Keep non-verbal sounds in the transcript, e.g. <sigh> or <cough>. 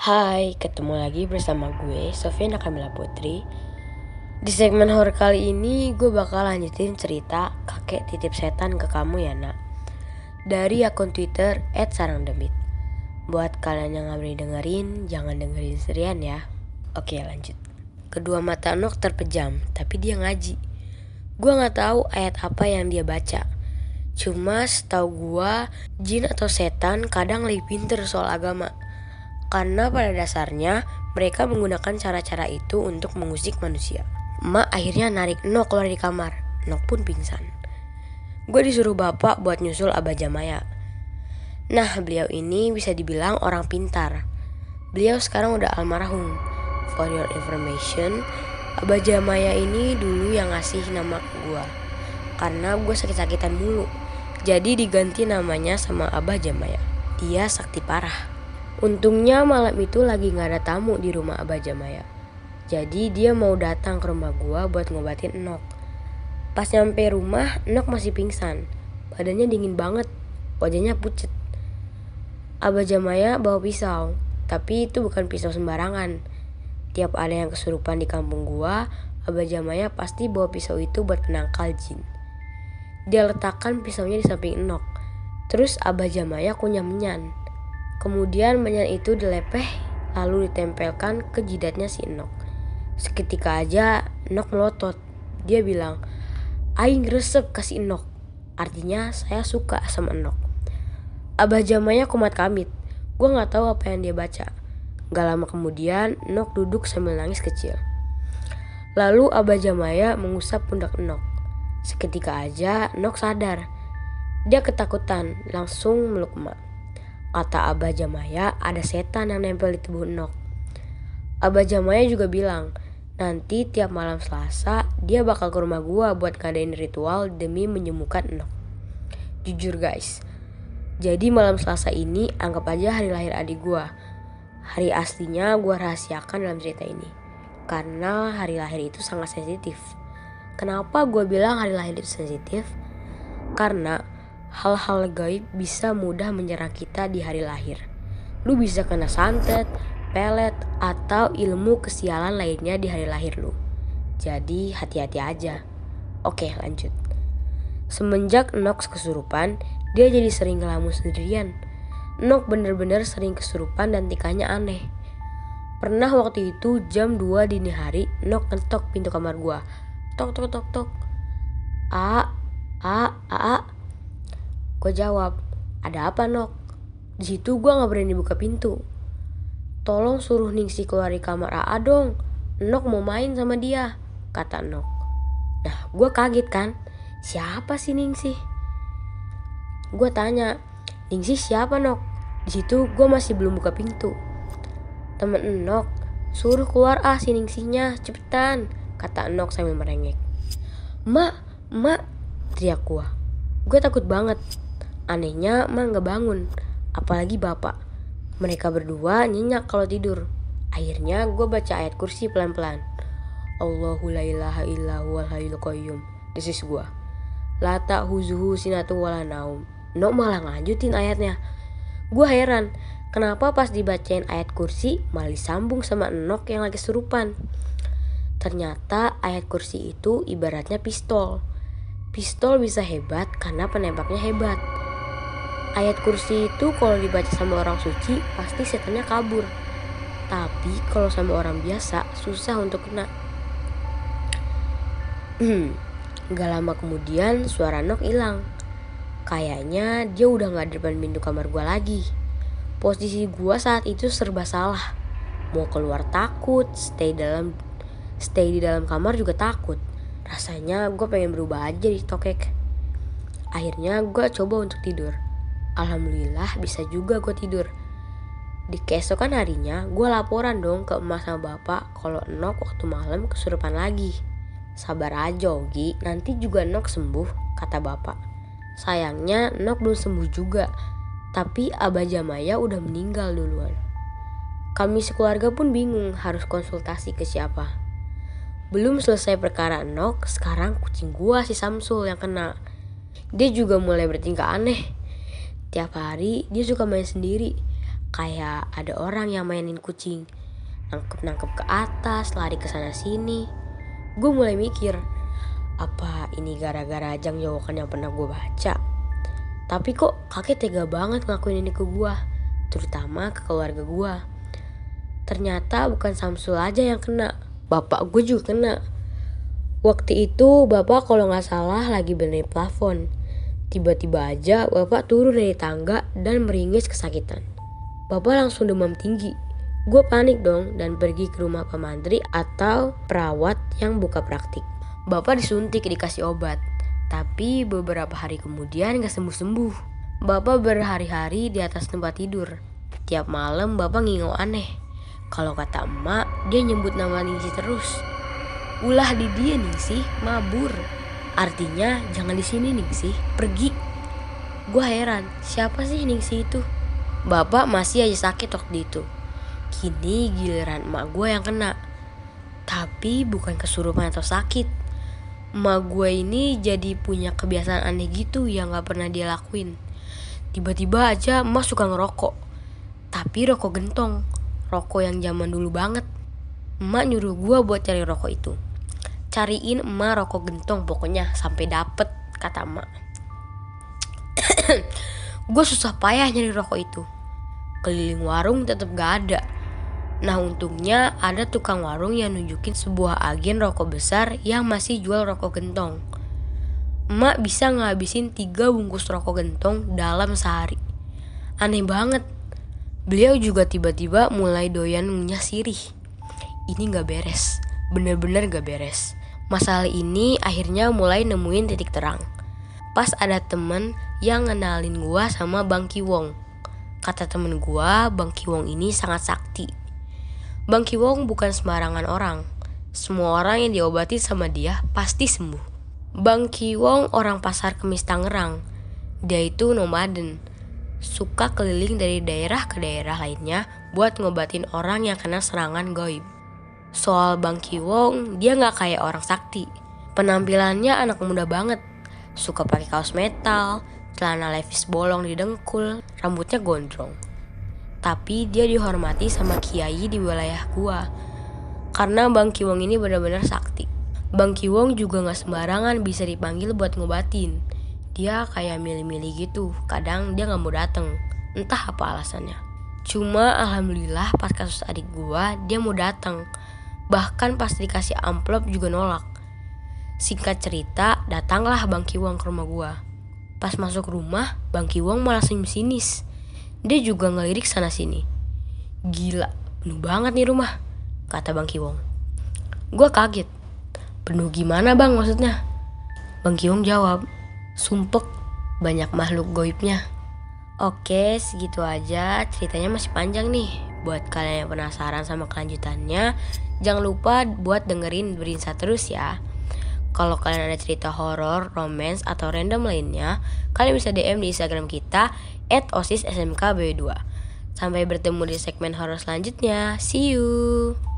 Hai, ketemu lagi bersama gue, Sofiana Kamila Putri. Di segmen horor kali ini, gue bakal lanjutin cerita kakek titip setan ke kamu ya nak. Dari akun Twitter @sarangdemit. Buat kalian yang gak berani dengerin, jangan dengerin serian ya. Oke lanjut. Kedua mata Nok terpejam, tapi dia ngaji. Gue gak tahu ayat apa yang dia baca. Cuma setahu gue, jin atau setan kadang lebih pinter soal agama karena pada dasarnya mereka menggunakan cara-cara itu untuk mengusik manusia. Mak akhirnya narik Nok keluar dari kamar. Nok pun pingsan. Gue disuruh bapak buat nyusul Abah Jamaya. Nah, beliau ini bisa dibilang orang pintar. Beliau sekarang udah almarhum. For your information, Abah Jamaya ini dulu yang ngasih nama gue. Karena gue sakit-sakitan mulu. Jadi diganti namanya sama Abah Jamaya. Dia sakti parah. Untungnya malam itu lagi gak ada tamu di rumah Abah Jamaya. Jadi dia mau datang ke rumah gua buat ngobatin Enok. Pas nyampe rumah, Enok masih pingsan. Badannya dingin banget, wajahnya pucet. Abah Jamaya bawa pisau, tapi itu bukan pisau sembarangan. Tiap ada yang kesurupan di kampung gua, Abah Jamaya pasti bawa pisau itu buat penangkal jin. Dia letakkan pisaunya di samping Enok. Terus Abah Jamaya kunyah menyan. Kemudian menyan itu dilepeh lalu ditempelkan ke jidatnya si Enok. Seketika aja Enok melotot. Dia bilang, Aing resep kasih Enok. Artinya saya suka sama Enok. Abah Jamaya kumat kamit. Gue gak tahu apa yang dia baca. Gak lama kemudian Enok duduk sambil nangis kecil. Lalu Abah Jamaya mengusap pundak Enok. Seketika aja Enok sadar. Dia ketakutan, langsung meluk emak. Kata Abah Jamaya, ada setan yang nempel di tubuh Enok. Abah Jamaya juga bilang, nanti tiap malam Selasa dia bakal ke rumah gua buat ngadain ritual demi menyembuhkan Enok. Jujur guys, jadi malam Selasa ini anggap aja hari lahir adik gua. Hari aslinya gua rahasiakan dalam cerita ini. Karena hari lahir itu sangat sensitif. Kenapa gua bilang hari lahir itu sensitif? Karena hal-hal gaib bisa mudah menyerang kita di hari lahir. Lu bisa kena santet, pelet, atau ilmu kesialan lainnya di hari lahir lu. Jadi hati-hati aja. Oke lanjut. Semenjak Nox kesurupan, dia jadi sering ngelamun sendirian. Nox bener-bener sering kesurupan dan tingkahnya aneh. Pernah waktu itu jam 2 dini hari, Nox ngetok pintu kamar gua. Tok tok tok tok. A, A, A, A. Gue jawab, ada apa Nok? Di situ gue nggak berani buka pintu. Tolong suruh Ningsi keluar di kamar AA dong. Nok mau main sama dia, kata Nok. Nah, gue kaget kan. Siapa sih Ningsi? Gue tanya, Ningsi siapa Nok? Di situ gue masih belum buka pintu. Temen Nok, suruh keluar ah si Ningsinya, cepetan, kata Nok sambil merengek. Mak, mak, teriak gue. Gue takut banget. Anehnya mah nggak bangun, apalagi bapak. Mereka berdua nyenyak kalau tidur. Akhirnya gue baca ayat kursi pelan-pelan. Allahu la ilaha illa huwal hayyul qayyum. This is gue. Lata huzuhu sinatu wala naum. No malah ngajutin ayatnya. Gue heran, kenapa pas dibacain ayat kursi malah disambung sama Enok yang lagi serupan. Ternyata ayat kursi itu ibaratnya pistol. Pistol bisa hebat karena penembaknya hebat. Ayat kursi itu kalau dibaca sama orang suci pasti setannya kabur. Tapi kalau sama orang biasa susah untuk kena. <clears throat> Gak lama kemudian suara Nok hilang. Kayaknya dia udah gak di depan pintu kamar gue lagi. Posisi gue saat itu serba salah. Mau keluar takut, stay dalam stay di dalam kamar juga takut. Rasanya gue pengen berubah aja di tokek. Akhirnya gue coba untuk tidur. Alhamdulillah bisa juga gue tidur. Di keesokan harinya gue laporan dong ke emak sama bapak kalau Nok waktu malam kesurupan lagi. Sabar aja Ogi, nanti juga Nok sembuh, kata bapak. Sayangnya Nok belum sembuh juga, tapi Abah Jamaya udah meninggal duluan. Kami sekeluarga pun bingung harus konsultasi ke siapa. Belum selesai perkara Nok, sekarang kucing gua si Samsul yang kena. Dia juga mulai bertingkah aneh. Tiap hari dia suka main sendiri. Kayak ada orang yang mainin kucing. Nangkep-nangkep ke atas, lari ke sana sini. Gue mulai mikir, apa ini gara-gara ajang jawakan yang pernah gue baca? Tapi kok kakek tega banget ngelakuin ini ke gue, terutama ke keluarga gue. Ternyata bukan Samsul aja yang kena, bapak gue juga kena. Waktu itu bapak kalau nggak salah lagi benerin plafon. Tiba-tiba aja bapak turun dari tangga dan meringis kesakitan. Bapak langsung demam tinggi. Gue panik dong dan pergi ke rumah pemantri atau perawat yang buka praktik. Bapak disuntik dikasih obat. Tapi beberapa hari kemudian gak sembuh-sembuh. Bapak berhari-hari di atas tempat tidur. Tiap malam bapak ngingau aneh. Kalau kata emak, dia nyebut nama Ningsi terus. Ulah di dia Ningsih, mabur. Artinya jangan di sini Ningsih, pergi. Gue heran, siapa sih Ningsih itu? Bapak masih aja sakit waktu itu. Kini giliran emak gue yang kena. Tapi bukan kesurupan atau sakit. Emak gue ini jadi punya kebiasaan aneh gitu yang gak pernah dia lakuin. Tiba-tiba aja emak suka ngerokok. Tapi rokok gentong. Rokok yang zaman dulu banget. Emak nyuruh gue buat cari rokok itu cariin emak rokok gentong pokoknya sampai dapet kata emak. <clears throat> Gue susah payah nyari rokok itu. Keliling warung tetap gak ada. Nah untungnya ada tukang warung yang nunjukin sebuah agen rokok besar yang masih jual rokok gentong. Emak bisa ngabisin tiga bungkus rokok gentong dalam sehari. Aneh banget. Beliau juga tiba-tiba mulai doyan ngunyah sirih. Ini gak beres. Bener-bener gak beres Masalah ini akhirnya mulai nemuin titik terang. Pas ada temen yang ngenalin gua sama Bang Kiwong. Kata temen gua, Bang Kiwong ini sangat sakti. Bang Kiwong bukan sembarangan orang. Semua orang yang diobati sama dia pasti sembuh. Bang Kiwong orang pasar kemis Tangerang. Dia itu nomaden. Suka keliling dari daerah ke daerah lainnya buat ngobatin orang yang kena serangan goib. Soal Bang Kiwong, dia nggak kayak orang sakti. Penampilannya anak muda banget. Suka pakai kaos metal, celana levis bolong di dengkul, rambutnya gondrong. Tapi dia dihormati sama kiai di wilayah gua. Karena Bang Kiwong ini benar-benar sakti. Bang Kiwong juga nggak sembarangan bisa dipanggil buat ngobatin. Dia kayak milih-milih gitu. Kadang dia nggak mau dateng. Entah apa alasannya. Cuma alhamdulillah pas kasus adik gua dia mau datang Bahkan pas dikasih amplop juga nolak. Singkat cerita, datanglah Bang Kiwong ke rumah gua. Pas masuk rumah, Bang Kiwong malah senyum sinis. Dia juga ngelirik sana sini. Gila, penuh banget nih rumah, kata Bang Kiwong. Gua kaget. Penuh gimana bang maksudnya? Bang Kiwong jawab, sumpek, banyak makhluk goibnya. Oke, segitu aja. Ceritanya masih panjang nih. Buat kalian yang penasaran sama kelanjutannya, jangan lupa buat dengerin Berinsa terus ya. Kalau kalian ada cerita horor, romance, atau random lainnya, kalian bisa DM di Instagram kita @osissmkb2. Sampai bertemu di segmen horor selanjutnya. See you.